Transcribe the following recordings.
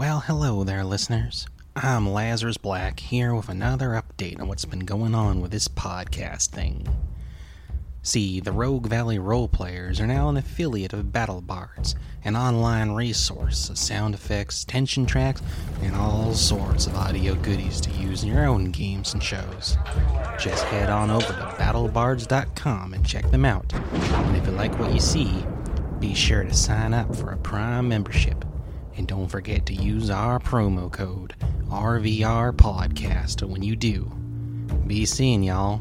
Well, hello there, listeners. I'm Lazarus Black here with another update on what's been going on with this podcast thing. See, the Rogue Valley Roleplayers are now an affiliate of Battle Bards, an online resource of sound effects, tension tracks, and all sorts of audio goodies to use in your own games and shows. Just head on over to battlebards.com and check them out. And if you like what you see, be sure to sign up for a Prime membership. And don't forget to use our promo code RVR Podcast when you do. Be seeing y'all.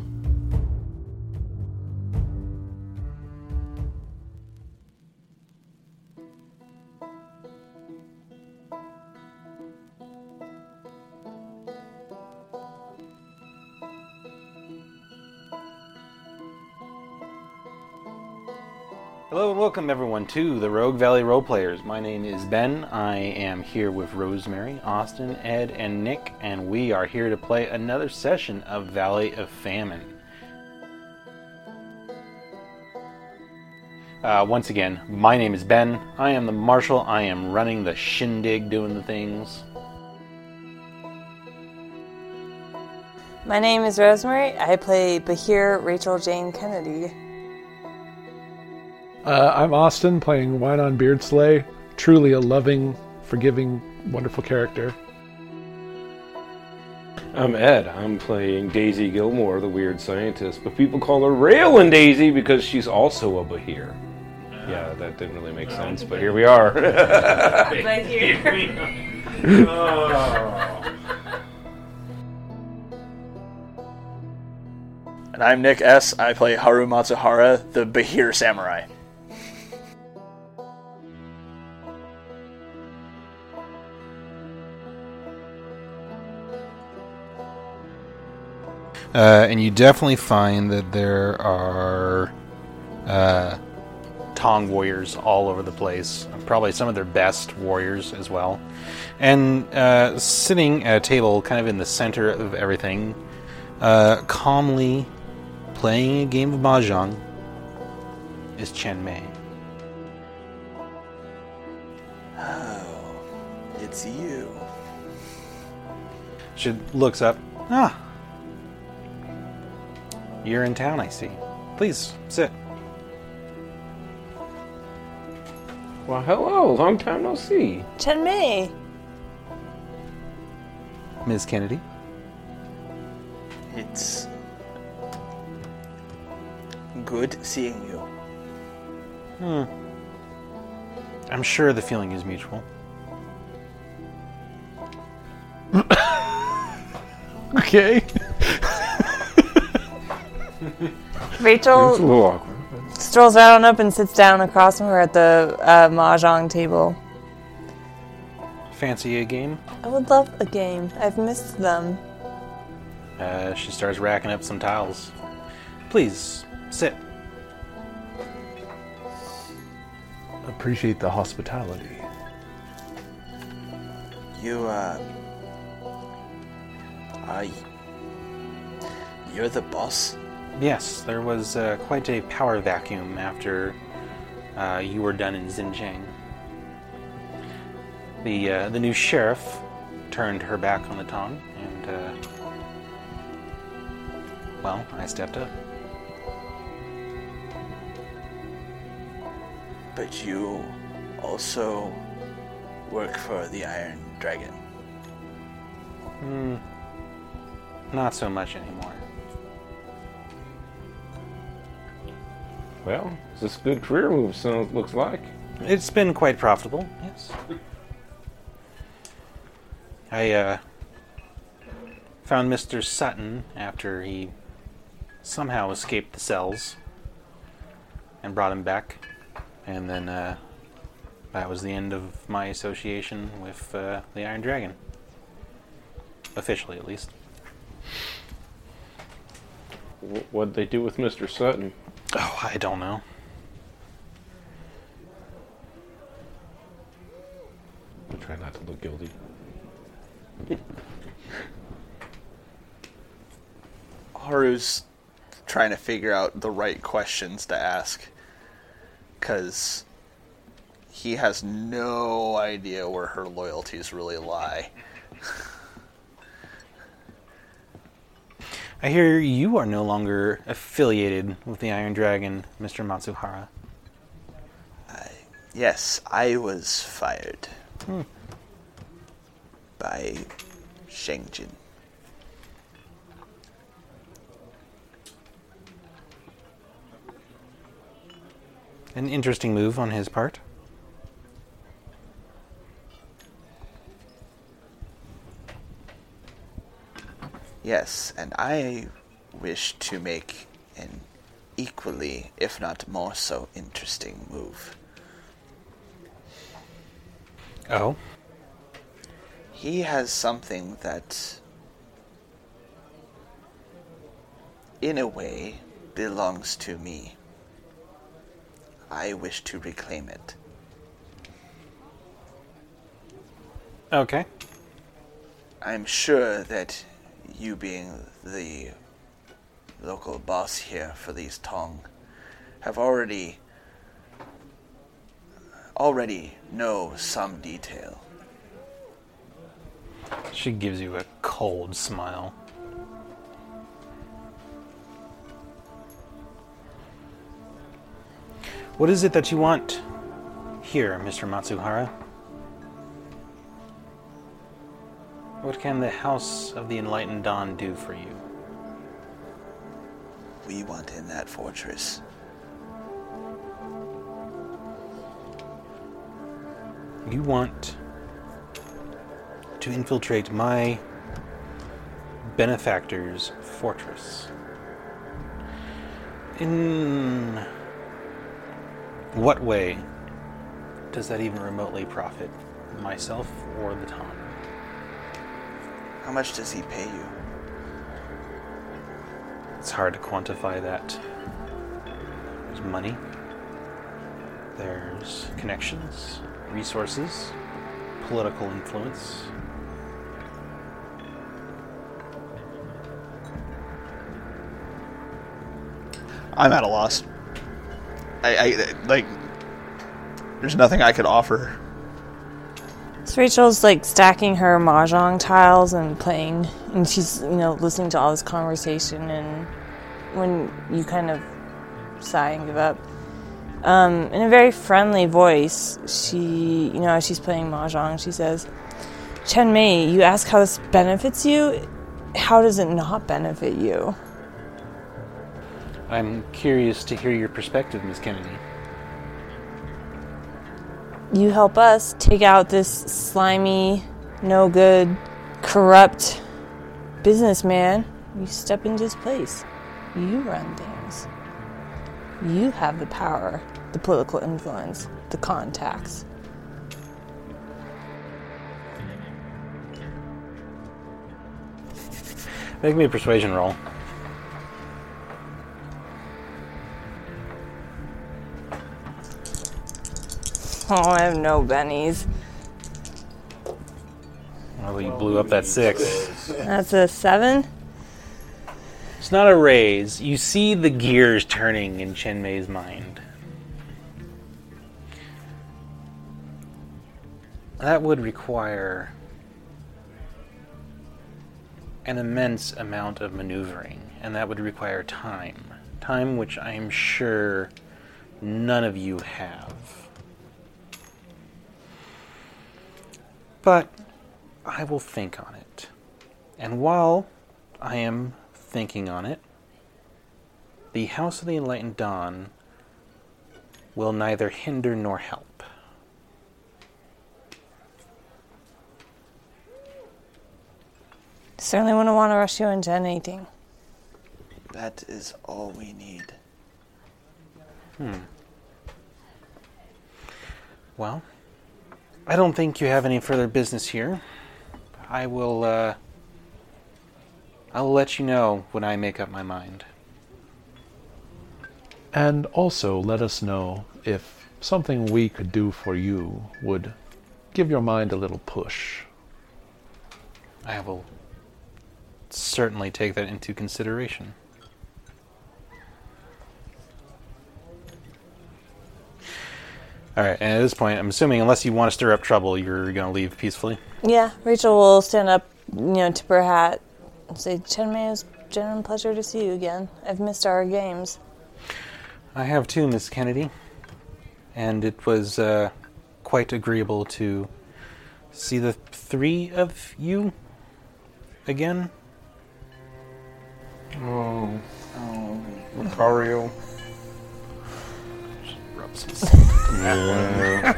Hello and welcome everyone to the Rogue Valley Roleplayers. My name is Ben. I am here with Rosemary, Austin, Ed, and Nick, and we are here to play another session of Valley of Famine. Uh, once again, my name is Ben. I am the marshal. I am running the shindig, doing the things. My name is Rosemary. I play Bahir Rachel Jane Kennedy. Uh, I'm Austin, playing Wine on Beard Slay. Truly a loving, forgiving, wonderful character. I'm Ed. I'm playing Daisy Gilmore, the weird scientist, but people call her Raylin Daisy because she's also a Bahir. Yeah, that didn't really make sense, but here we are. And I'm Nick S. I play Haru Matsuhara, the Bahir Samurai. Uh, and you definitely find that there are uh, Tong warriors all over the place. Probably some of their best warriors as well. And uh, sitting at a table kind of in the center of everything, uh, calmly playing a game of Mahjong, is Chen Mei. Oh, it's you. She looks up. Ah. You're in town, I see. Please, sit. well, hello. Long time no see. Chen Mei. Ms. Kennedy. It's good seeing you. Hmm. I'm sure the feeling is mutual. Okay. It's a Rachel little awkward. strolls right on up and sits down across from her at the uh, mahjong table. Fancy a game? I would love a game. I've missed them. Uh, she starts racking up some tiles. Please, sit. Appreciate the hospitality. You, uh. Are y- you're the boss? Yes, there was uh, quite a power vacuum after uh, you were done in Xinjiang. The uh, the new sheriff turned her back on the Tong, and uh, well, I stepped up. But you also work for the Iron Dragon. Hmm, not so much anymore. Well, is this a good career move? Sounds looks like. It's been quite profitable, yes. I uh, found Mr. Sutton after he somehow escaped the cells and brought him back. And then uh, that was the end of my association with uh, the Iron Dragon. Officially, at least. Wh- What'd they do with Mr. Sutton? Oh, I don't know. I try not to look guilty. Haru's trying to figure out the right questions to ask. Because he has no idea where her loyalties really lie. I hear you are no longer affiliated with the Iron Dragon, Mr. Matsuhara. Yes, I was fired hmm. by Shengjin. An interesting move on his part. Yes, and I wish to make an equally, if not more so, interesting move. Oh? He has something that, in a way, belongs to me. I wish to reclaim it. Okay. I'm sure that you, being the local boss here for these Tong, have already already know some detail. She gives you a cold smile. What is it that you want here, Mr. Matsuhara? What can the House of the Enlightened Dawn do for you? We want in that fortress. You want to infiltrate my benefactor's fortress. In what way does that even remotely profit myself or the Tong? How much does he pay you? It's hard to quantify that. There's money, there's connections, resources, political influence. I'm at a loss. I, I like. There's nothing I could offer. So Rachel's like stacking her mahjong tiles and playing, and she's you know listening to all this conversation. And when you kind of sigh and give up, um, in a very friendly voice, she you know as she's playing mahjong, she says, "Chen Mei, you ask how this benefits you. How does it not benefit you?" I'm curious to hear your perspective, Miss Kennedy. You help us take out this slimy, no good, corrupt businessman. You step into his place. You run things. You have the power, the political influence, the contacts. Make me a persuasion roll. Oh, I have no bennies. Well, you blew up that six. That's a seven. It's not a raise. You see the gears turning in Chen Mei's mind. That would require an immense amount of maneuvering, and that would require time. Time which I am sure none of you have. But I will think on it. And while I am thinking on it, the House of the Enlightened Dawn will neither hinder nor help. Certainly wouldn't want to rush you into anything. That is all we need. Hmm. Well, I don't think you have any further business here. I will, uh. I'll let you know when I make up my mind. And also let us know if something we could do for you would give your mind a little push. I will certainly take that into consideration. All right, and at this point, I'm assuming unless you want to stir up trouble, you're going to leave peacefully. Yeah, Rachel will stand up, you know, tip her hat, and say, Chen Mei, it's a genuine pleasure to see you again. I've missed our games. I have too, Miss Kennedy, and it was uh, quite agreeable to see the three of you again. Oh. Lucario. Rubs his-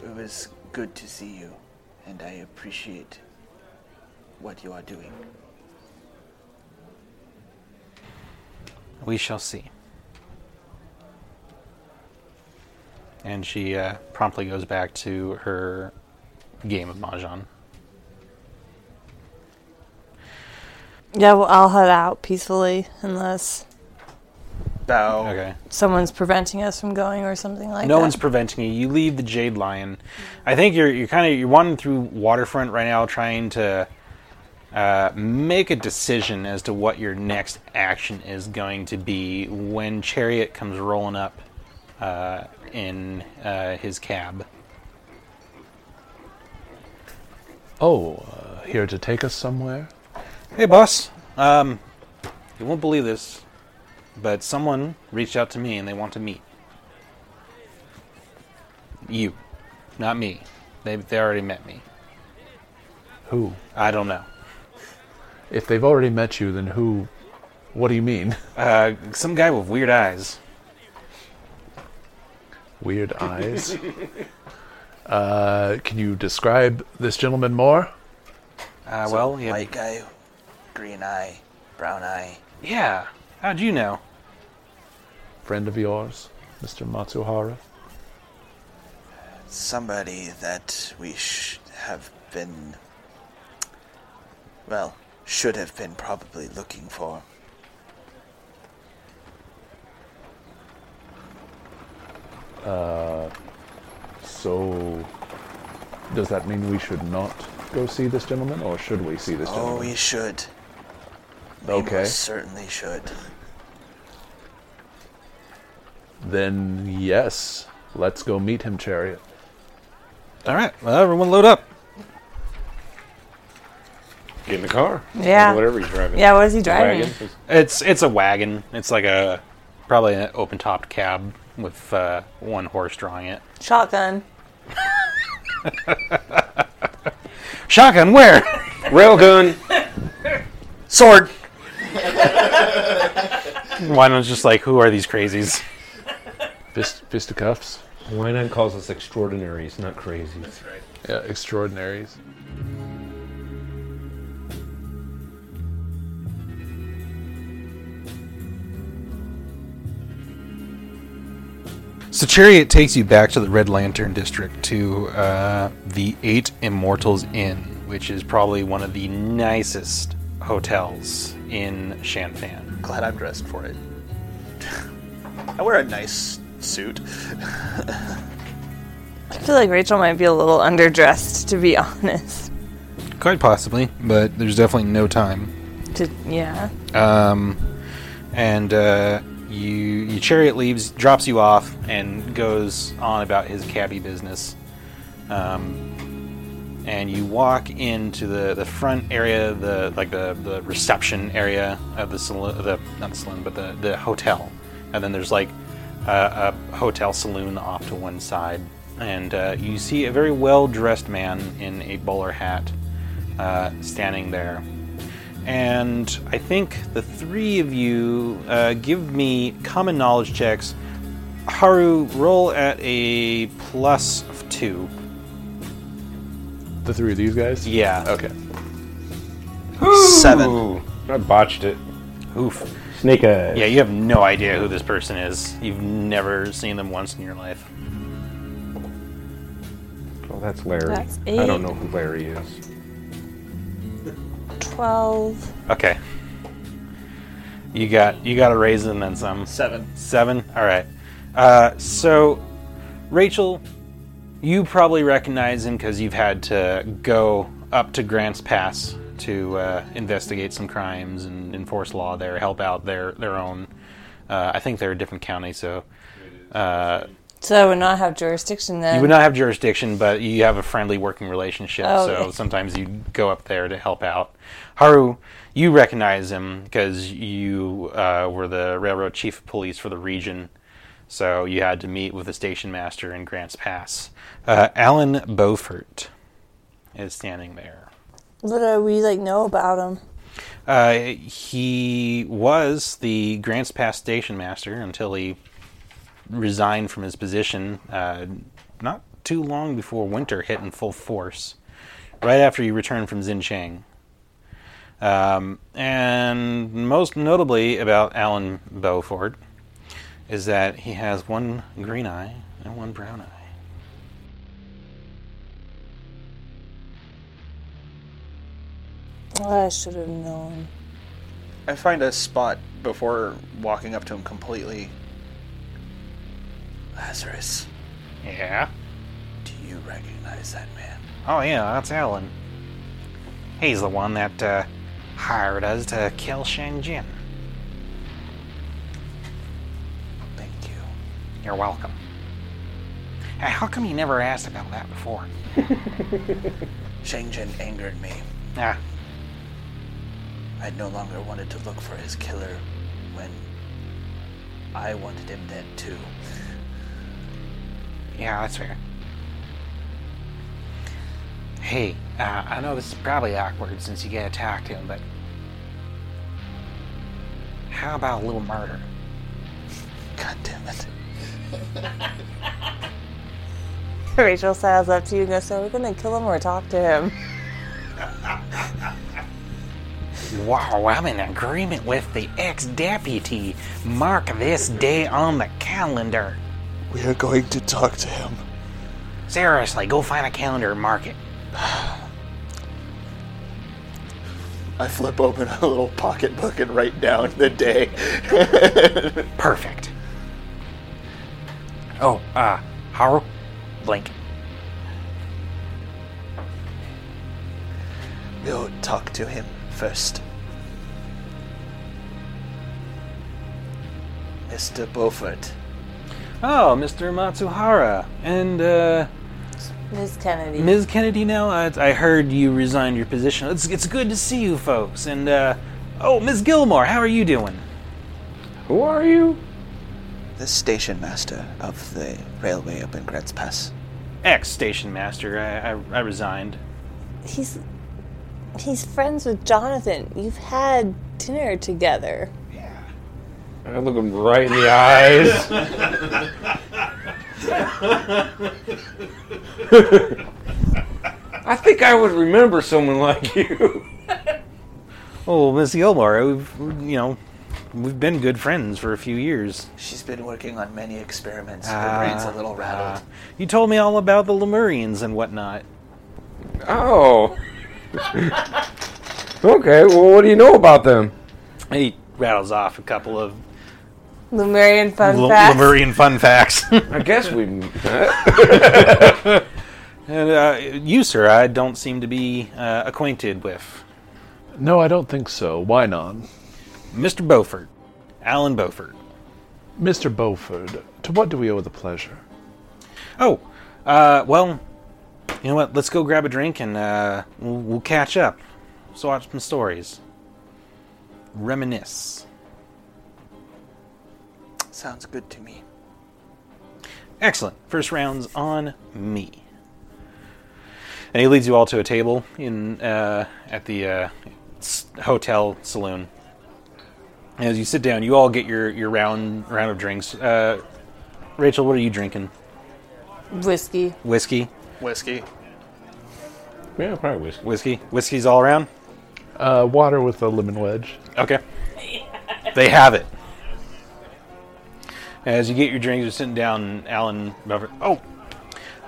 It was good to see you, and I appreciate what you are doing. We shall see. And she uh, promptly goes back to her game of mahjong. Yeah, well, I'll head out peacefully unless Bow. Okay. someone's preventing us from going or something like that. no one's preventing you. You leave the Jade Lion. I think you're you're kind of you're wandering through waterfront right now, trying to uh, make a decision as to what your next action is going to be when Chariot comes rolling up uh, in uh, his cab. Oh, uh, here to take us somewhere? Hey, boss. Um, you won't believe this, but someone reached out to me and they want to meet. You, not me. They they already met me. Who? I don't know. If they've already met you, then who? What do you mean? Uh, some guy with weird eyes. Weird eyes. uh, can you describe this gentleman more? Uh, well, yeah, White guy, green eye, brown eye. yeah. How'd you know? Friend of yours, Mr. Matsuhara? Somebody that we sh- have been. Well, should have been probably looking for. Uh, so, does that mean we should not go see this gentleman, or should we see this gentleman? Oh, gentleman? we should. We Okay. most certainly should. Then yes, let's go meet him, Chariot. All right. Well, everyone, load up. Get in the car. Yeah. Or whatever he's driving. Yeah, what is he driving? Wagon. It's it's a wagon. It's like a probably an open topped cab with uh, one horse drawing it. Shotgun. Shotgun, where? Railgun. Sword. Why not just like who are these crazies? Fist, fisticuffs? Why not calls us extraordinaries, not crazy? Yeah, extraordinaries. So Chariot takes you back to the Red Lantern District to uh, the Eight Immortals Inn, which is probably one of the nicest hotels in Shanfan. Glad I'm dressed for it. I wear a nice suit. I feel like Rachel might be a little underdressed, to be honest. Quite possibly, but there's definitely no time. To yeah. Um, and uh, you, you chariot leaves, drops you off, and goes on about his cabbie business. Um, and you walk into the, the front area, the like the, the reception area of the saloon, the not the saloon, but the, the hotel. And then there's like a, a hotel saloon off to one side, and uh, you see a very well dressed man in a bowler hat uh, standing there. And I think the three of you uh, give me common knowledge checks. Haru, roll at a plus of two. The three of these guys? Yeah. Okay. Seven. Ooh, I botched it. Oof. Snake eyes. Yeah, you have no idea who this person is. You've never seen them once in your life. Oh, that's Larry. That's I don't know who Larry is. Twelve. Okay. You got you got a raisin and then some. Seven. Seven. All right. Uh, so, Rachel, you probably recognize him because you've had to go up to Grant's Pass to uh, investigate some crimes and enforce law there, help out their their own. Uh, I think they're a different county, so uh, So I would not have jurisdiction then. you would not have jurisdiction, but you have a friendly working relationship. Oh, so okay. sometimes you go up there to help out. Haru, you recognize him because you uh, were the railroad chief of police for the region. So you had to meet with the station master in Grants Pass. Uh, Alan Beaufort is standing there. What do we like know about him? Uh, he was the Grants Pass station master until he resigned from his position uh, not too long before winter hit in full force, right after he returned from Xinjiang. Um, and most notably about Alan Beaufort is that he has one green eye and one brown eye. Oh, I should have known. I find a spot before walking up to him completely. Lazarus, Yeah? do you recognize that man? Oh, yeah, that's Alan. He's the one that uh, hired us to kill Shang Jin. Thank you. You're welcome. Hey, how come you never asked about that before? Shang Jin angered me. Ah, I no longer wanted to look for his killer when I wanted him dead too. yeah, that's fair. Hey, uh, I know this is probably awkward since you get attacked talk him, but how about a little murder? God damn it. Rachel says up to you and goes, So we're gonna kill him or talk to him? Wow, I'm in agreement with the ex-deputy. Mark this day on the calendar. We are going to talk to him. Seriously, go find a calendar and mark it. I flip open a little pocketbook and write down the day. Perfect. Oh, uh, Haru, blink. We'll talk to him first. Mr. Beaufort, Oh, Mr. Matsuhara. And, uh, Miss Kennedy. Ms. Kennedy now, I, I heard you resigned your position. It's, it's good to see you folks. And, uh, oh, Ms. Gilmore, how are you doing? Who are you? the station master of the railway up in Grants Pass. Ex station master. I, I, I resigned. He's he's friends with Jonathan. You've had dinner together. Yeah. I look him right in the eyes. I think I would remember someone like you. Oh, Miss Gilmore, we've, you know, we've been good friends for a few years. She's been working on many experiments. Her Ah, brain's a little rattled. You told me all about the Lemurians and whatnot. Oh. okay, well, what do you know about them? He rattles off a couple of Lemurian fun L- facts. Lemurian fun facts. I guess we. and uh, you, sir, I don't seem to be uh, acquainted with. No, I don't think so. Why not? Mr. Beaufort. Alan Beaufort. Mr. Beaufort, to what do we owe the pleasure? Oh, uh, well, you know what? Let's go grab a drink and uh, we'll, we'll catch up. Let's watch some stories. Reminisce. Sounds good to me. Excellent. First round's on me. And he leads you all to a table in uh, at the uh, hotel saloon. As you sit down, you all get your, your round round of drinks. Uh, Rachel, what are you drinking? Whiskey. Whiskey. Whiskey. Yeah, probably whiskey. Whiskey. Whiskey's all around. Uh, water with a lemon wedge. Okay. They have it. As you get your drinks, you're sitting down, Alan. Oh,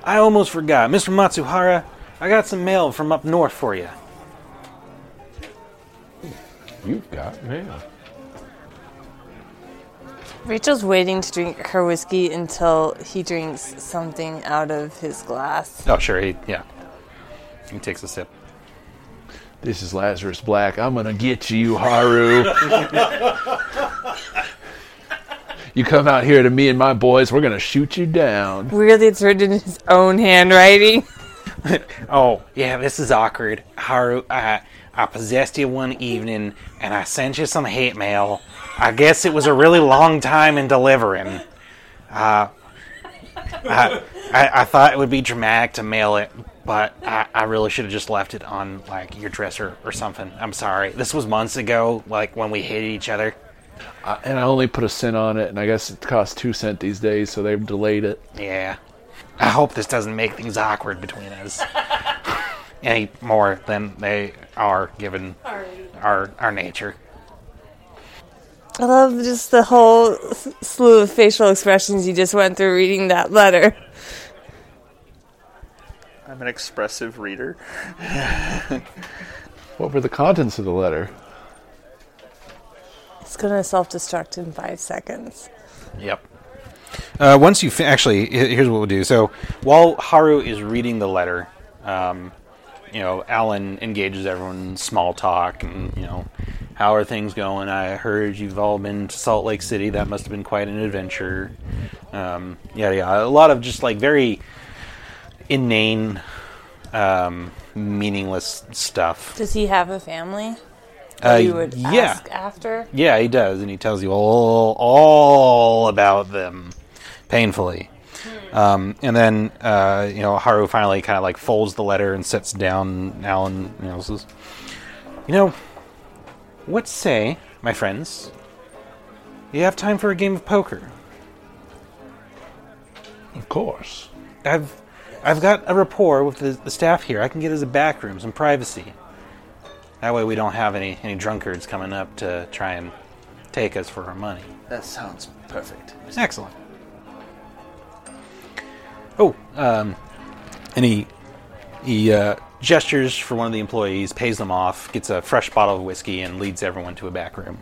I almost forgot, Mr. Matsuhara. I got some mail from up north for you. You've got mail. Rachel's waiting to drink her whiskey until he drinks something out of his glass. Oh, sure. He, yeah. He takes a sip. This is Lazarus Black. I'm gonna get you, Haru. you come out here to me and my boys, we're gonna shoot you down. Weirdly, it's written in his own handwriting. Oh, yeah, this is awkward. Haru, I, I possessed you one evening and I sent you some hate mail. I guess it was a really long time in delivering. Uh, I, I, I thought it would be dramatic to mail it, but I, I really should have just left it on, like, your dresser or something. I'm sorry. This was months ago, like, when we hated each other. Uh, and I only put a cent on it, and I guess it costs two cent these days, so they've delayed it. Yeah. I hope this doesn't make things awkward between us. Any more than they are given our our nature. I love just the whole slew of facial expressions you just went through reading that letter. I'm an expressive reader. What were the contents of the letter? It's gonna self destruct in five seconds. Yep. Uh, once you fi- actually, here's what we'll do. So while Haru is reading the letter, um, you know, Alan engages everyone in small talk and you know, how are things going? I heard you've all been to Salt Lake City. That must have been quite an adventure. Um, yeah, yeah, a lot of just like very inane, um, meaningless stuff. Does he have a family? Uh, you would yeah. ask after? Yeah, he does, and he tells you all all about them, painfully. Um, and then uh, you know Haru finally kind of like folds the letter and sits down. Alan, you know, says, "You know, what say, my friends? You have time for a game of poker? Of course. I've I've got a rapport with the, the staff here. I can get us a back room, some privacy. That way, we don't have any any drunkards coming up to try and take us for our money." That sounds perfect. Excellent. Oh, um, and he he uh, gestures for one of the employees, pays them off, gets a fresh bottle of whiskey, and leads everyone to a back room.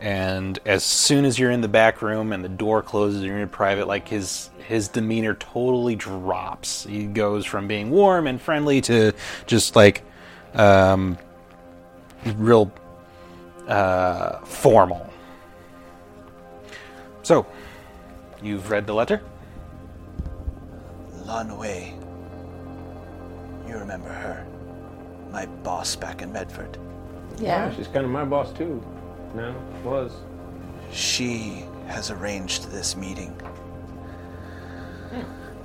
And as soon as you're in the back room and the door closes, and you're in private. Like his his demeanor totally drops. He goes from being warm and friendly to just like um, real uh, formal. So, you've read the letter? Lan Wei. You remember her. My boss back in Medford. Yeah. She's kind of my boss too. Now was. She has arranged this meeting. Hmm.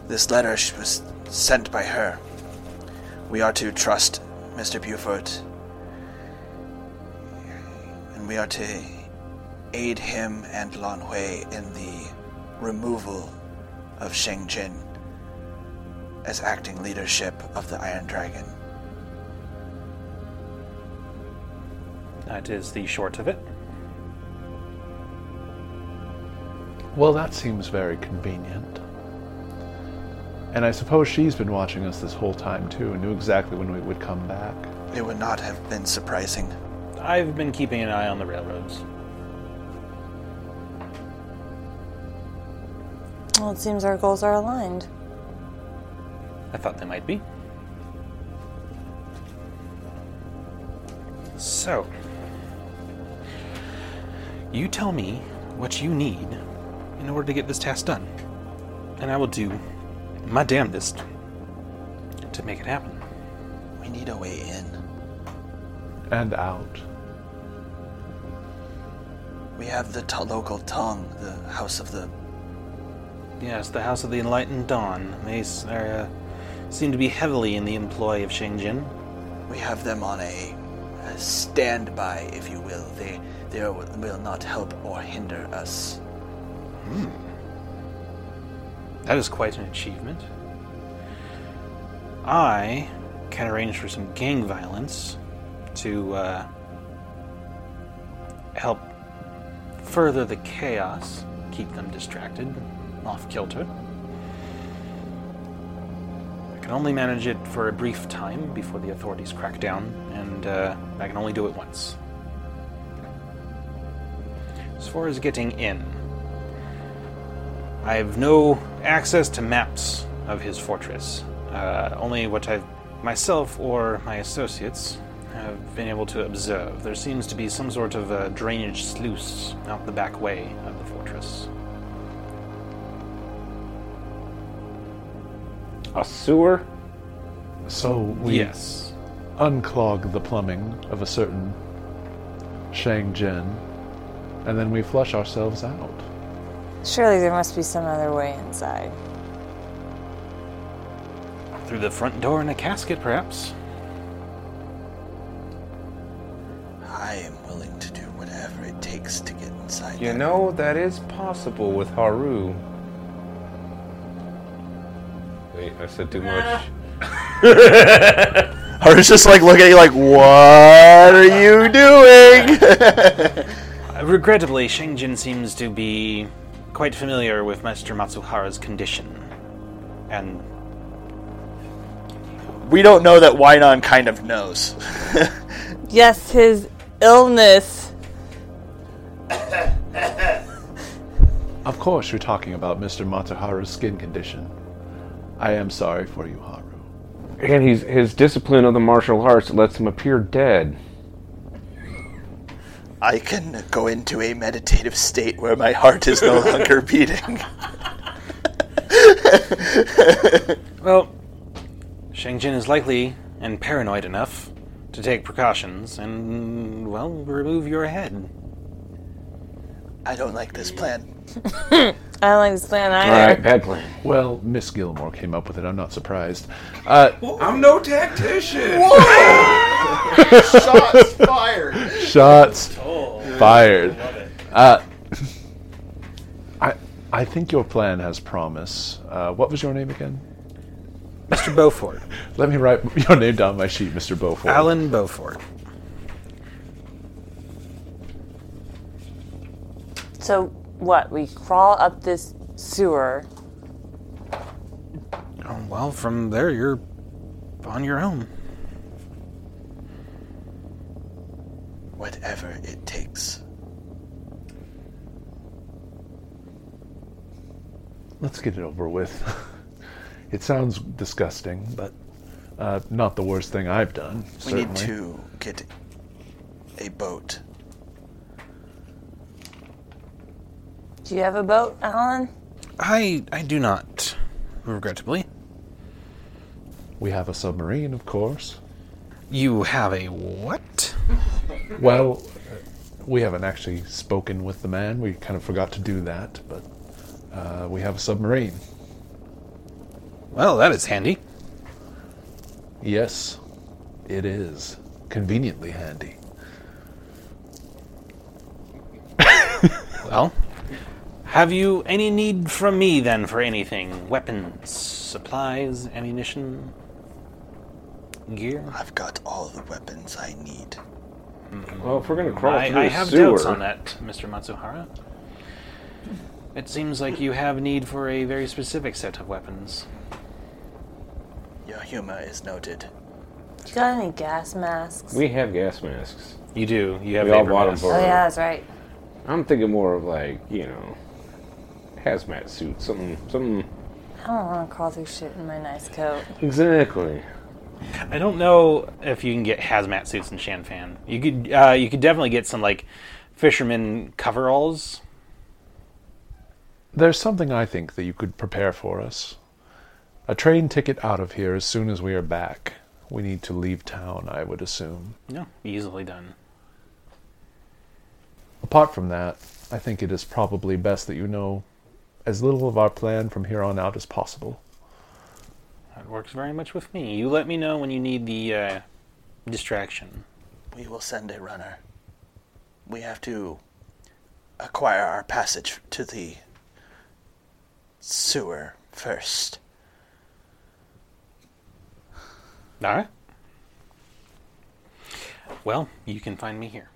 This letter was sent by her. We are to trust Mr. Beaufort. And we are to aid him and Lan Hui in the removal of Sheng Jin as acting leadership of the Iron Dragon. That is the short of it. Well, that seems very convenient. And I suppose she's been watching us this whole time too and knew exactly when we would come back. It would not have been surprising. I've been keeping an eye on the railroads. Well, it seems our goals are aligned. I thought they might be. So, you tell me what you need in order to get this task done, and I will do my damnedest to make it happen. We need a way in. And out. We have the t- local Tong, the House of the Yes, the House of the Enlightened Dawn. They s- are, uh, seem to be heavily in the employ of Shengjin. We have them on a, a standby, if you will. They they are- will not help or hinder us. Hmm. That is quite an achievement. I can arrange for some gang violence to uh, help further the chaos, keep them distracted, off kilter. Can only manage it for a brief time before the authorities crack down, and uh, I can only do it once. As far as getting in, I have no access to maps of his fortress. Uh, only what I've myself or my associates have been able to observe, there seems to be some sort of a drainage sluice out the back way of the fortress. A sewer? So we yes. unclog the plumbing of a certain Shang Jin, and then we flush ourselves out. Surely there must be some other way inside. Through the front door in a casket, perhaps. I am willing to do whatever it takes to get inside. You there. know, that is possible with Haru. I said too much. Haru's just like looking at you like, what are you doing? Regrettably, Shingjin seems to be quite familiar with Master Matsuhara's condition. And we don't know that Wynon kind of knows. Yes, his illness. Of course, you're talking about Mr. Matsuhara's skin condition. I am sorry for you, Haru. And he's, his discipline of the martial arts lets him appear dead. I can go into a meditative state where my heart is no longer beating. Well, Shengjin is likely and paranoid enough to take precautions and, well, remove your head. I don't like this plan. I don't like this plan either. Alright, bad plan. Well, Miss Gilmore came up with it. I'm not surprised. Uh, I'm no tactician! Shots fired. shots fired. Uh, I I think your plan has promise. Uh, what was your name again? Mr. Beaufort. Let me write your name down on my sheet, Mr. Beaufort. Alan Beaufort. So what? We crawl up this sewer. Oh, well, from there, you're on your own. Whatever it takes. Let's get it over with. it sounds disgusting, but uh, not the worst thing I've done. We need to get a boat. Do you have a boat, Alan? I I do not, regrettably. We have a submarine, of course. You have a what? Well, we haven't actually spoken with the man. We kind of forgot to do that, but uh, we have a submarine. Well, that is handy. Yes, it is. Conveniently handy. Well, have you any need from me then for anything? Weapons, supplies, ammunition, gear? I've got all the weapons I need. Hmm. Well, if we're gonna crawl I, through I a have sewer, doubts on that, Mr. Matsuhara. It seems like you have need for a very specific set of weapons. Your humor is noted. You got any gas masks? we have gas masks. You do. You have We all vapor bought 'em masks. for- oh yeah, that's right. I'm thinking more of like, you know, hazmat suit, something, something. I don't want to crawl through shit in my nice coat. Exactly. I don't know if you can get hazmat suits in Shanfan. You could. Uh, you could definitely get some like fisherman coveralls. There's something I think that you could prepare for us. A train ticket out of here as soon as we are back. We need to leave town, I would assume. No, easily done. Apart from that, I think it is probably best that you know as little of our plan from here on out as possible. That works very much with me. You let me know when you need the uh, distraction. We will send a runner. We have to acquire our passage to the sewer first. All right. Well, you can find me here.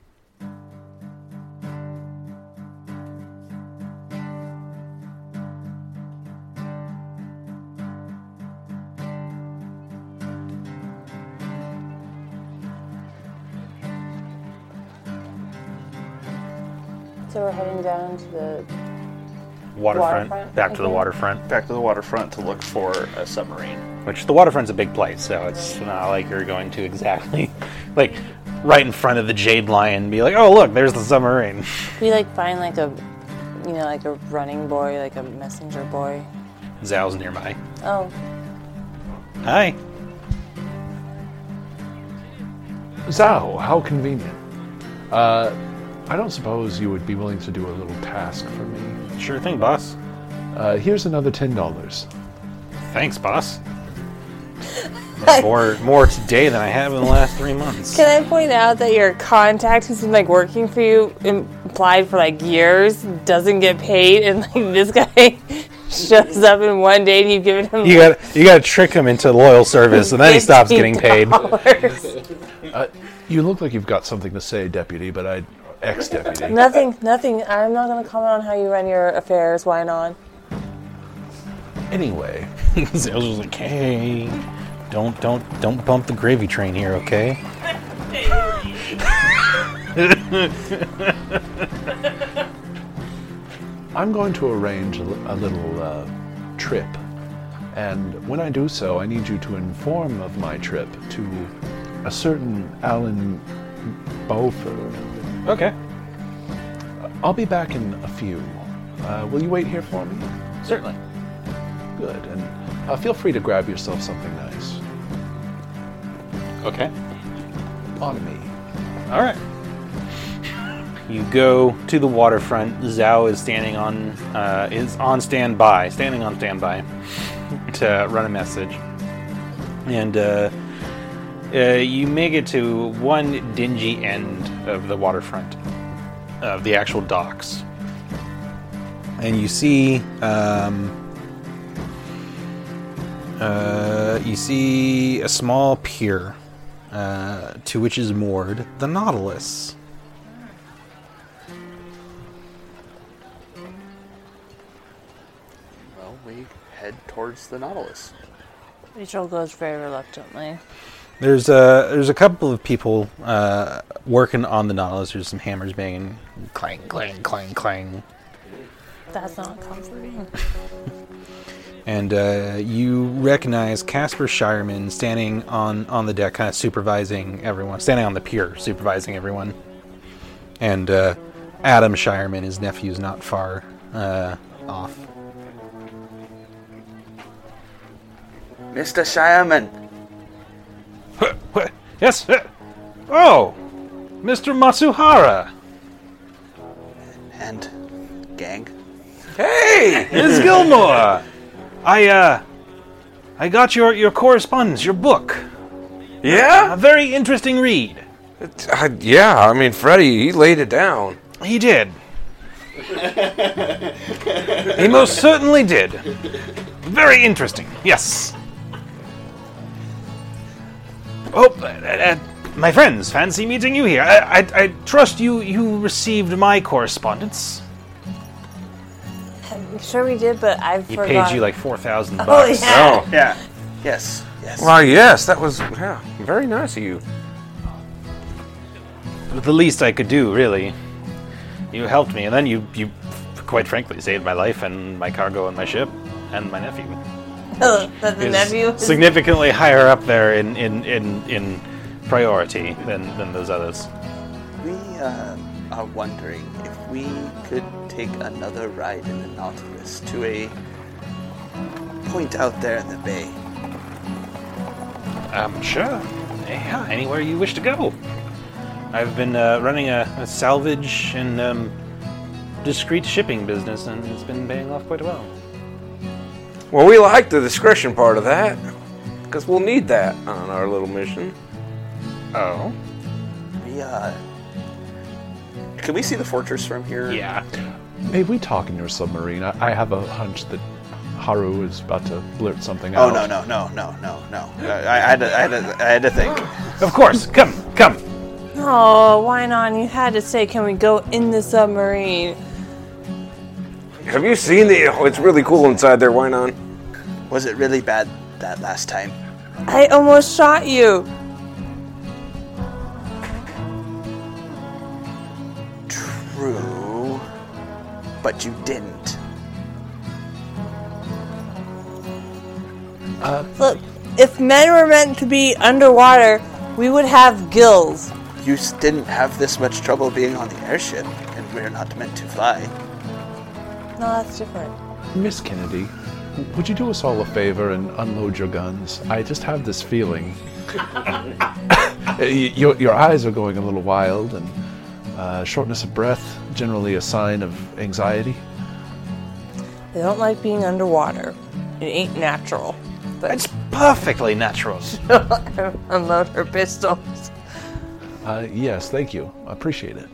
So we're heading down to the waterfront, Waterfront, back to the waterfront. Back to the waterfront to look for a submarine. Which the waterfront's a big place, so it's not like you're going to exactly like right in front of the Jade Lion and be like, "Oh, look, there's the submarine." We like find like a, you know, like a running boy, like a messenger boy. Zhao's nearby. Oh, Hi. Zhao, how convenient. Uh, I don't suppose you would be willing to do a little task for me. Sure thing, boss. Uh, here's another ten dollars. Thanks, boss. That's more more today than I have in the last three months. can I point out that your contact who's been like working for you, implied for like years, doesn't get paid, and like this guy shows up in one day and you've given him You got you got to trick him into loyal service, and then he stops getting paid. $15. Uh, you look like you've got something to say, deputy, but I, ex-deputy. nothing, nothing. I'm not going to comment on how you run your affairs. Why not? Anyway, Zhao's was like, "Hey, don't don't don't bump the gravy train here, okay?" I'm going to arrange a, a little uh, trip, and when I do so, I need you to inform of my trip to a certain Alan Beaufort. Okay, I'll be back in a few. Uh, will you wait here for me? certainly. Good, and uh, feel free to grab yourself something nice. Okay. On me. All right. You go to the waterfront. Zhao is standing on uh, is on standby, standing on standby to run a message, and uh, you make it to one dingy end of the waterfront of the actual docks, and you see um, uh, you see a small pier uh, to which is moored the Nautilus. Well, we head towards the Nautilus. Rachel goes very reluctantly. There's a there's a couple of people uh, working on the Nautilus. There's some hammers banging, clang, clang, clang, clang, That's not comforting. and uh, you recognize Casper Shireman standing on on the deck, kind of supervising everyone, standing on the pier, supervising everyone, and uh, Adam Shireman, his nephew, is not far uh, off. Mr. Shireman, What? Yes. Oh, Mr. Matsuhara. and gang. Hey! Ms. Gilmore, I uh, I got your your correspondence, your book. Yeah? A Yeah? very interesting read. Uh, yeah, I mean, Freddie, he laid it down. He did. he most certainly did. Very interesting. Yes. Oh, uh, uh, my friends, fancy meeting you here. I, I, I trust you you received my correspondence. I'm sure we did, but I've He forgotten. paid you like four thousand Oh, bucks. yeah. Oh, Yeah. Yes. Yes. well, yes, that was yeah, very nice of you. the least I could do, really. You helped me, and then you, you, quite frankly, saved my life and my cargo and my ship and my nephew. Oh, that the Is nephew. is- significantly higher up there in in, in, in priority than, than those others. We uh, are wondering if we could take another ride in the Nautilus to a point out there in the bay. Um, sure. Yeah, anywhere you wish to go. I've been uh, running a, a salvage and um, discreet shipping business, and it's been paying off quite well. Well, we like the discretion part of that, because we'll need that on our little mission. Oh? We uh, can we see the fortress from here? Yeah. May we talk in your submarine? I, I have a hunch that Haru is about to blurt something out. Oh no no no no no no! I, I had to I had to I had to think. Of course. Come, come. Oh, why not? You had to say, can we go in the submarine? Have you seen the? Oh, it's really cool inside there. Why not? Was it really bad that last time? I almost shot you. True. But you didn't. Uh, Look, if men were meant to be underwater, we would have gills. You didn't have this much trouble being on the airship, and we're not meant to fly. No, that's different. Miss Kennedy, would you do us all a favor and unload your guns? I just have this feeling. Your, your eyes are going a little wild, and uh, shortness of breath, generally a sign of anxiety. They don't like being underwater. It ain't natural. But It's perfectly natural. unload her pistols. Uh, yes, thank you. I appreciate it.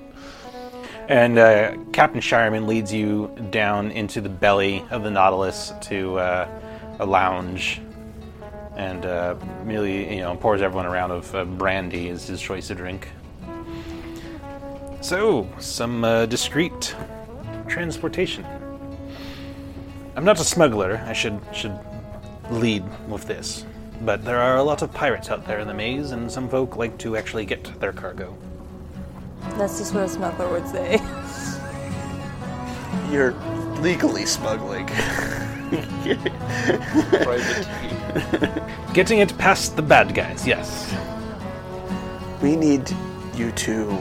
And uh, Captain Shireman leads you down into the belly of the Nautilus to uh, a lounge, and uh, merely you know pours everyone a round of uh, brandy as his choice to drink. So, some uh, discreet transportation. I'm not a smuggler. I should should lead with this, but there are a lot of pirates out there in the maze, and some folk like to actually get their cargo. That's just what a smuggler would say. You're legally smuggling. Getting it past the bad guys, yes. we need you to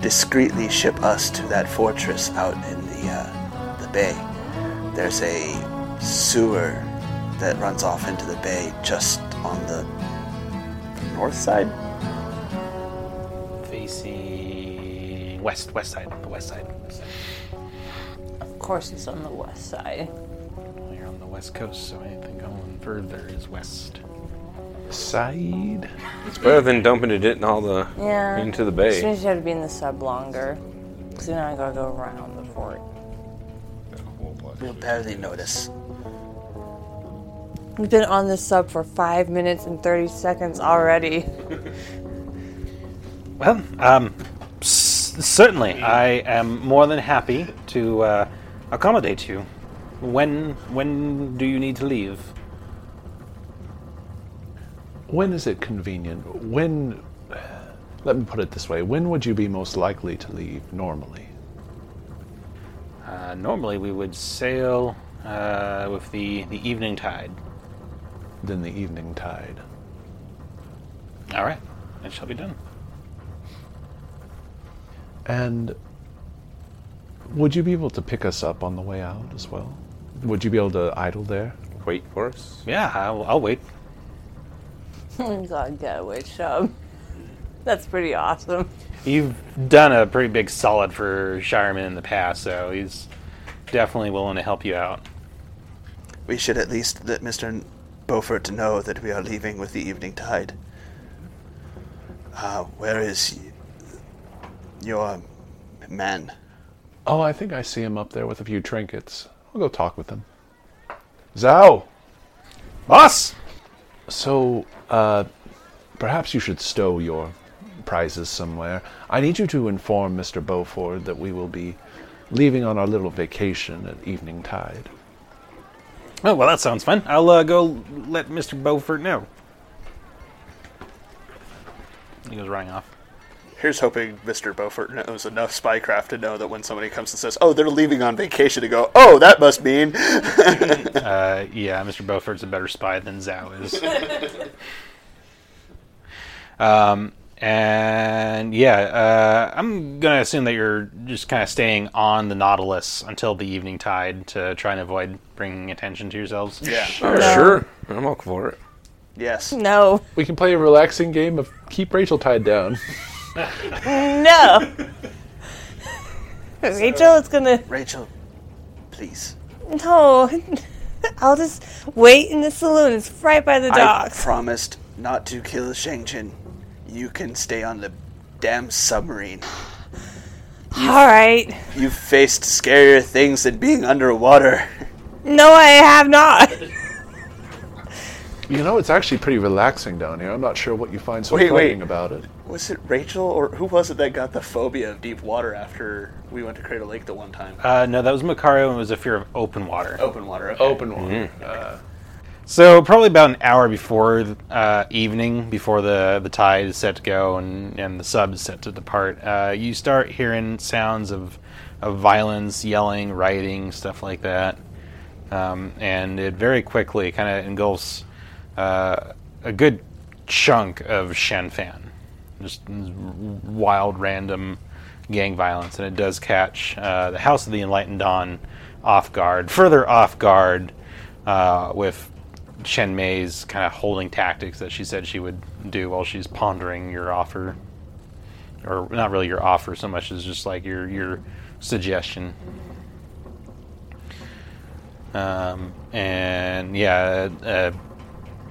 discreetly ship us to that fortress out in the uh, the bay. There's a sewer that runs off into the bay just on the north side. Facing west, west side, the west side. West side. of course, it's on the west side. You're on the west coast, so anything going further is west. Side. It's better than dumping it in all the Yeah. into the Which bay. means you have to be in the sub longer. Because then I gotta go around the fort. We'll barely notice. We've been on this sub for 5 minutes and 30 seconds already. Well, um, s- certainly, I am more than happy to uh, accommodate you. When when do you need to leave? When is it convenient? When. Let me put it this way. When would you be most likely to leave normally? Uh, normally, we would sail uh, with the the evening tide. Then the evening tide. All right, it shall be done. And would you be able to pick us up on the way out as well? Would you be able to idle there? Wait for us. Yeah, I'll, I'll wait. God, getaway chub. That's pretty awesome. You've done a pretty big solid for Shireman in the past, so he's definitely willing to help you out. We should at least let Mr. Beaufort know that we are leaving with the evening tide. Uh, where is y- your man? Oh, I think I see him up there with a few trinkets. I'll go talk with him. Zhao! Boss! So, uh, perhaps you should stow your prizes somewhere. I need you to inform Mr. Beaufort that we will be leaving on our little vacation at evening tide. Oh, well, that sounds fun. I'll uh, go let Mr. Beaufort know. He goes running off. Here's hoping Mr. Beaufort knows enough spycraft to know that when somebody comes and says, "Oh, they're leaving on vacation," to go, "Oh, that must mean." Uh, yeah, Mr. Beaufort's a better spy than Zhao is. um, and yeah, uh, I'm gonna assume that you're just kind of staying on the Nautilus until the evening tide to try and avoid bringing attention to yourselves. yeah. Oh, sure. I'm all for it. Yes. No. We can play a relaxing game of keep Rachel tied down. No. Rachel is gonna. Rachel, please. No. I'll just wait in the saloon. It's right by the dock. I promised not to kill Shang Chin. You can stay on the damn submarine. All right. You've faced scarier things than being underwater. No, I have not. You know, it's actually pretty relaxing down here. I'm not sure what you find so Wait, wait. about it. Was it Rachel or who was it that got the phobia of deep water after we went to Crater Lake the one time? Uh, no, that was Macario, and it was a fear of open water. Open water. Okay. Open one. So probably about an hour before uh, evening, before the, the tide is set to go and, and the sub is set to depart, uh, you start hearing sounds of, of violence, yelling, rioting, stuff like that. Um, and it very quickly kind of engulfs uh, a good chunk of Shan Fan. Just wild, random gang violence, and it does catch uh, the House of the Enlightened Dawn off guard, further off guard, uh, with Chen Mei's kind of holding tactics that she said she would do while she's pondering your offer, or not really your offer so much as just like your your suggestion. Um, and yeah, uh,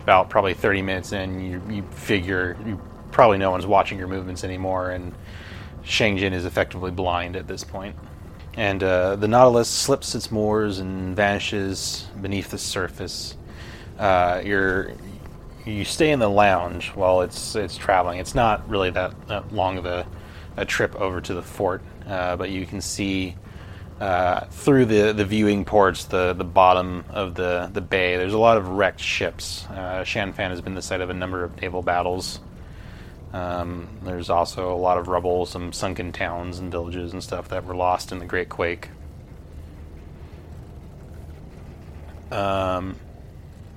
about probably 30 minutes in, you, you figure you probably no one's watching your movements anymore, and Shangjin is effectively blind at this point. And uh, the Nautilus slips its moors and vanishes beneath the surface. Uh, you're you stay in the lounge while it's it's traveling. It's not really that, that long of a, a trip over to the fort, uh, but you can see uh, through the, the viewing ports the, the bottom of the, the bay. There's a lot of wrecked ships. Uh, Shan Fan has been the site of a number of naval battles. Um, there's also a lot of rubble, some sunken towns and villages and stuff that were lost in the Great Quake. Um,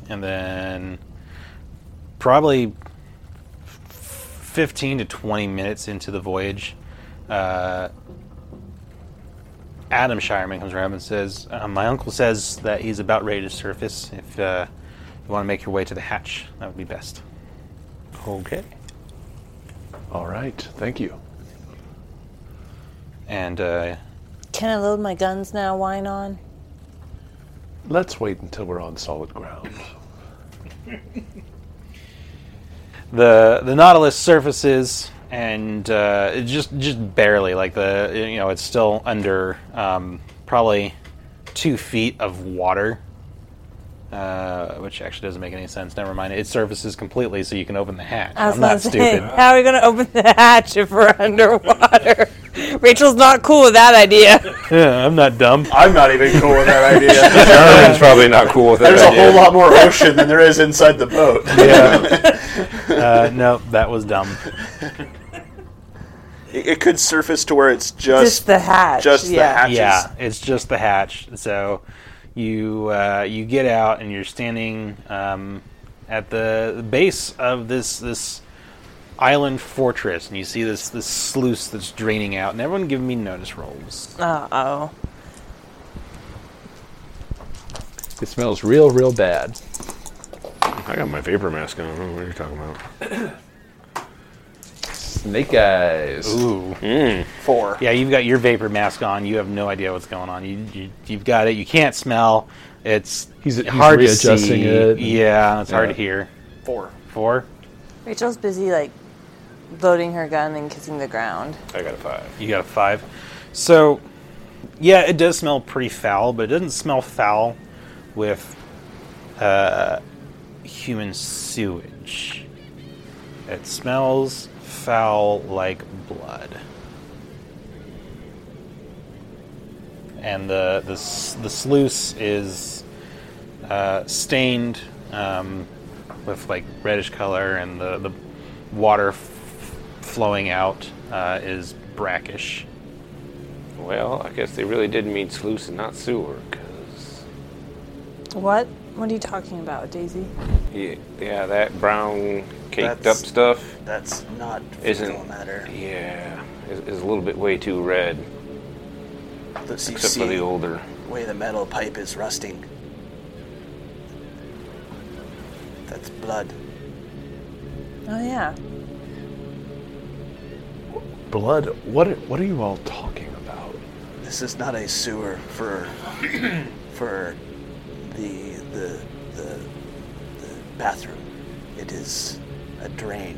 and then probably 15 to 20 minutes into the voyage, uh, Adam Shireman comes around and says, uh, "My uncle says that he's about ready to surface. If uh, you want to make your way to the hatch, that would be best." Okay. All right. Thank you. And uh, Can I load my guns now? Wine on? Let's wait until we're on solid ground. the the Nautilus surfaces and uh, it just just barely like the you know it's still under um, probably two feet of water, uh, which actually doesn't make any sense. Never mind. It surfaces completely, so you can open the hatch. I was I'm not say, stupid. how are we going to open the hatch if we're underwater? Rachel's not cool with that idea. Yeah, I'm not dumb. I'm not even cool with that idea. Aaron's probably not cool with that There's a whole lot more ocean than there is inside the boat. Yeah. uh, no, that was dumb. It, it could surface to where it's Just just the hatch. just the hatches. Yeah, it's just the hatch. So you uh, you get out and you're standing um, at the base of this this island fortress, and you see this this sluice that's draining out. And everyone, give me notice rolls. Uh oh. It smells real, real bad. I got my vapor mask on. I don't know what are you're talking about. Snake eyes. Ooh. Four. Yeah, you've got your vapor mask on. You have no idea what's going on. You, you you've got it. You can't smell. It's He's- he's hard to see. it. Yeah, it's hard to hear. Four. Four. Rachel's busy, like, loading her gun and kissing the ground. I got a five. You got a five. So, yeah, it does smell pretty foul, but it doesn't smell foul with uh, human sewage. It smells foul like blood. And the the, the sluice is uh, stained um, with like reddish color, and the, the water f- flowing out uh, is brackish. Well, I guess they really did mean sluice and not sewer, because What? What are you talking about, Daisy? yeah, yeah, that brown caked up stuff That's not isn't. fecal matter. Yeah, is, is a little bit way too red, Let's see, except for the older. way the metal pipe is rusting. That's blood. Oh, yeah. Blood. What? Are, what are you all talking about? This is not a sewer for for the the the, the bathroom. It is a drain.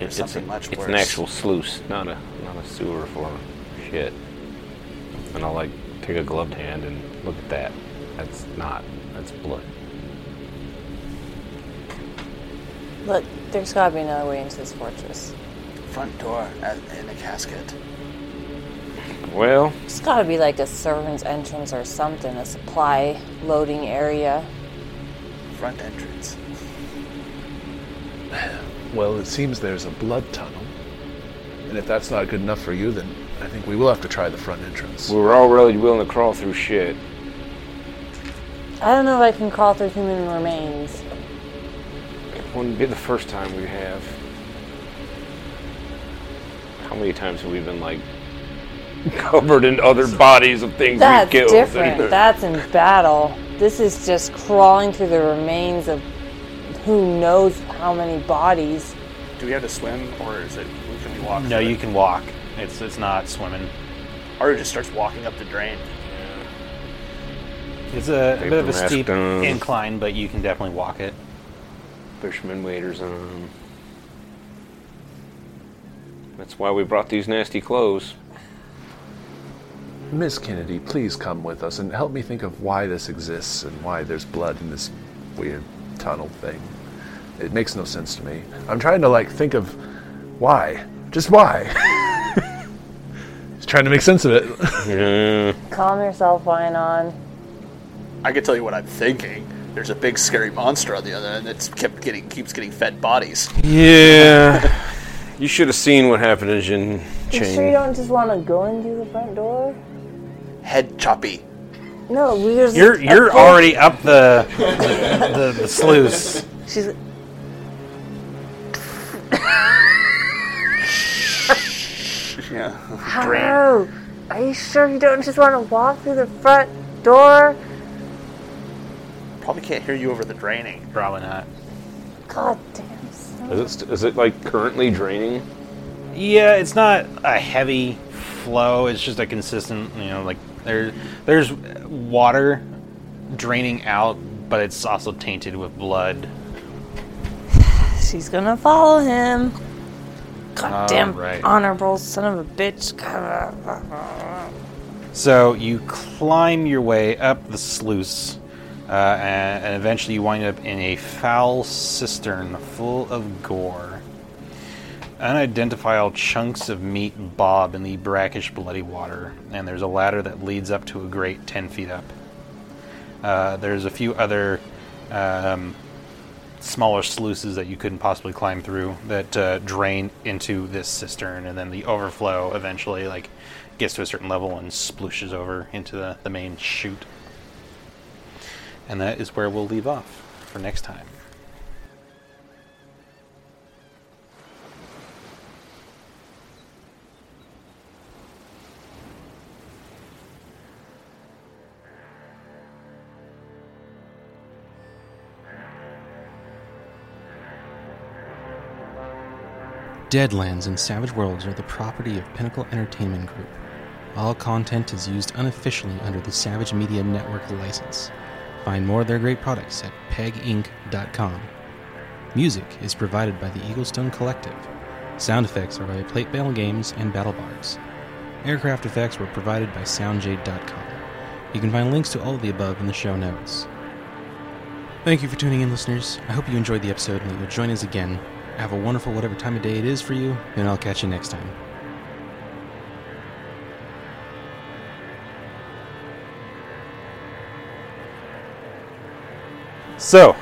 It- it's something a- much It's worse. an actual sluice, not a not a sewer for shit. And I'll like take a gloved hand and look at that. That's not. That's blood. Look, there's gotta be another way into this fortress. Front door at, in a casket. Well, it's gotta be like a servant's entrance or something, a supply loading area. Front entrance. Well, it seems there's a blood tunnel. And if that's not good enough for you, then I think we will have to try the front entrance. we were all really willing to crawl through shit. I don't know if I can crawl through human remains. It wouldn't be the first time we have. How many times have we been like covered in other bodies of things That's we killed? That's different. That's in battle. This is just crawling through the remains of who knows how many bodies. Do we have to swim, or is it can we walk? No, you it? can walk. It's it's not swimming. Haru just starts walking up the drain. It's a, a bit of a steep down. incline, but you can definitely walk it. Fisherman waders on. That's why we brought these nasty clothes. Miss Kennedy, please come with us and help me think of why this exists and why there's blood in this weird tunnel thing. It makes no sense to me. I'm trying to like think of why. Just why. Just trying to make sense of it. Yeah. Calm yourself, on. I can tell you what I'm thinking. There's a big scary monster on the other end that's kept getting keeps getting fed bodies. Yeah. you should have seen what happened to Jin You Chang. sure you don't just want to go in through the front door? Head choppy. No, we just. You're you're already up the the, the, the sluice. She's. Yeah. Haru, are you sure you don't just want to walk through the front door? Probably can't hear you over the draining. Probably not. God damn. son. Is it, st- is it like currently draining? Yeah, it's not a heavy flow. It's just a consistent. You know, like there there's water draining out, but it's also tainted with blood. She's gonna follow him. God damn Alright. honorable son of a bitch. So you climb your way up the sluice, uh, and, and eventually you wind up in a foul cistern full of gore. Unidentifiable chunks of meat bob in the brackish, bloody water, and there's a ladder that leads up to a grate 10 feet up. Uh, there's a few other um, smaller sluices that you couldn't possibly climb through that uh, drain into this cistern, and then the overflow eventually like gets to a certain level and splooshes over into the, the main chute. And that is where we'll leave off for next time. Deadlands and Savage Worlds are the property of Pinnacle Entertainment Group. All content is used unofficially under the Savage Media Network license. Find more of their great products at peginc.com. Music is provided by the Eaglestone Collective. Sound effects are by Plate Mail Games and BattleBards. Aircraft effects were provided by SoundJay.com. You can find links to all of the above in the show notes. Thank you for tuning in, listeners. I hope you enjoyed the episode and that you'll join us again. Have a wonderful whatever time of day it is for you, and I'll catch you next time. So,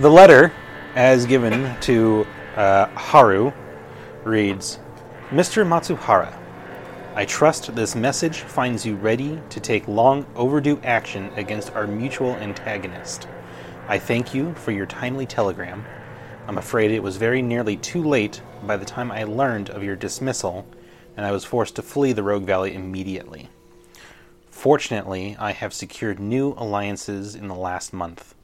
the letter, as given to uh, Haru, reads Mr. Matsuhara, I trust this message finds you ready to take long overdue action against our mutual antagonist. I thank you for your timely telegram. I'm afraid it was very nearly too late by the time I learned of your dismissal, and I was forced to flee the Rogue Valley immediately. Fortunately, I have secured new alliances in the last month.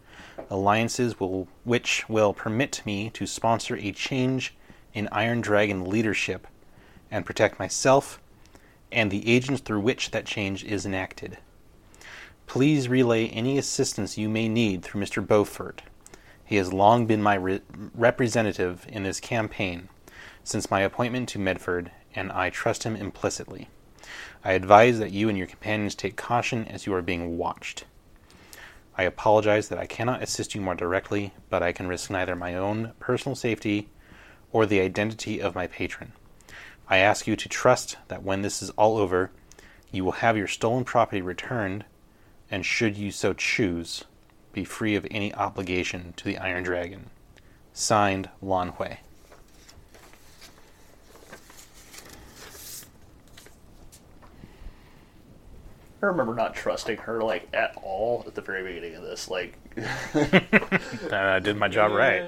Alliances will, which will permit me to sponsor a change in Iron Dragon leadership and protect myself and the agents through which that change is enacted. Please relay any assistance you may need through Mr. Beaufort. He has long been my re- representative in this campaign since my appointment to Medford, and I trust him implicitly. I advise that you and your companions take caution as you are being watched. I apologize that I cannot assist you more directly, but I can risk neither my own personal safety or the identity of my patron. I ask you to trust that when this is all over, you will have your stolen property returned, and should you so choose, be free of any obligation to the Iron Dragon. Signed, Lan Hui. I remember not trusting her like at all at the very beginning of this. Like, I uh, did my job right.